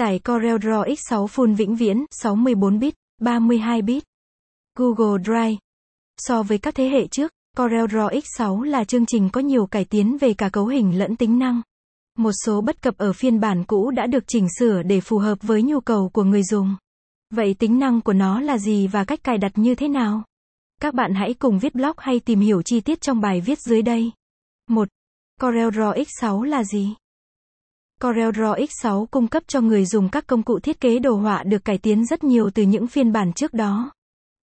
Tải CorelDRAW X6 Full vĩnh viễn, 64 bit, 32 bit. Google Drive. So với các thế hệ trước, CorelDRAW X6 là chương trình có nhiều cải tiến về cả cấu hình lẫn tính năng. Một số bất cập ở phiên bản cũ đã được chỉnh sửa để phù hợp với nhu cầu của người dùng. Vậy tính năng của nó là gì và cách cài đặt như thế nào? Các bạn hãy cùng viết blog hay tìm hiểu chi tiết trong bài viết dưới đây. 1. CorelDRAW X6 là gì? CorelDRAW X6 cung cấp cho người dùng các công cụ thiết kế đồ họa được cải tiến rất nhiều từ những phiên bản trước đó.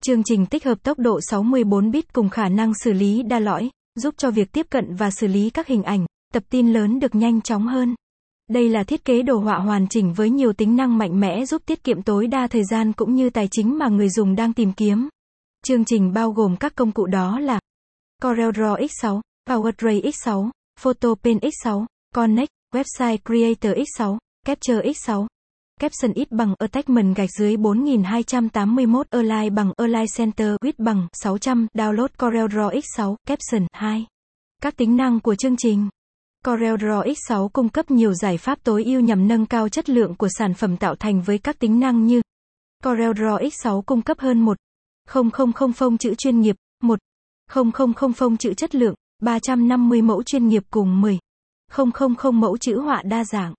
Chương trình tích hợp tốc độ 64 bit cùng khả năng xử lý đa lõi, giúp cho việc tiếp cận và xử lý các hình ảnh, tập tin lớn được nhanh chóng hơn. Đây là thiết kế đồ họa hoàn chỉnh với nhiều tính năng mạnh mẽ giúp tiết kiệm tối đa thời gian cũng như tài chính mà người dùng đang tìm kiếm. Chương trình bao gồm các công cụ đó là CorelDRAW X6, PowerDray X6, PhotoPen X6, Connect, Website Creator X6, Capture X6. Caption ít bằng Attachment gạch dưới 4281 Align bằng Align Center Width bằng 600 Download CorelDRAW X6 Caption 2 Các tính năng của chương trình. CorelDRAW X6 cung cấp nhiều giải pháp tối ưu nhằm nâng cao chất lượng của sản phẩm tạo thành với các tính năng như CorelDRAW X6 cung cấp hơn 1 000 phông chữ chuyên nghiệp, 1 000 phông chữ chất lượng, 350 mẫu chuyên nghiệp cùng 10 000 mẫu chữ họa đa dạng.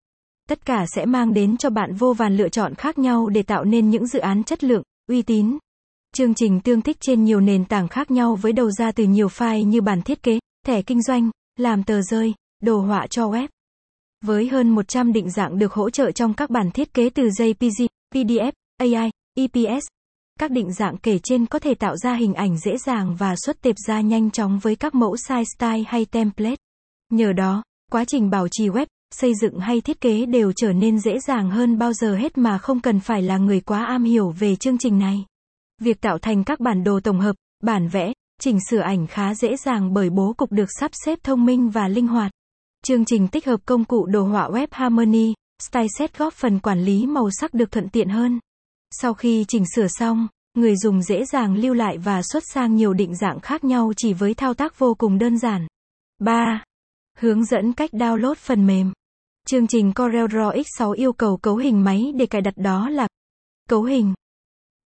Tất cả sẽ mang đến cho bạn vô vàn lựa chọn khác nhau để tạo nên những dự án chất lượng, uy tín. Chương trình tương thích trên nhiều nền tảng khác nhau với đầu ra từ nhiều file như bản thiết kế, thẻ kinh doanh, làm tờ rơi, đồ họa cho web. Với hơn 100 định dạng được hỗ trợ trong các bản thiết kế từ JPG, PDF, AI, EPS. Các định dạng kể trên có thể tạo ra hình ảnh dễ dàng và xuất tệp ra nhanh chóng với các mẫu size style hay template. Nhờ đó, quá trình bảo trì web, xây dựng hay thiết kế đều trở nên dễ dàng hơn bao giờ hết mà không cần phải là người quá am hiểu về chương trình này. Việc tạo thành các bản đồ tổng hợp, bản vẽ, chỉnh sửa ảnh khá dễ dàng bởi bố cục được sắp xếp thông minh và linh hoạt. Chương trình tích hợp công cụ đồ họa web Harmony, StyleSet góp phần quản lý màu sắc được thuận tiện hơn. Sau khi chỉnh sửa xong, người dùng dễ dàng lưu lại và xuất sang nhiều định dạng khác nhau chỉ với thao tác vô cùng đơn giản. 3. Hướng dẫn cách download phần mềm. Chương trình CorelDRAW X6 yêu cầu cấu hình máy để cài đặt đó là cấu hình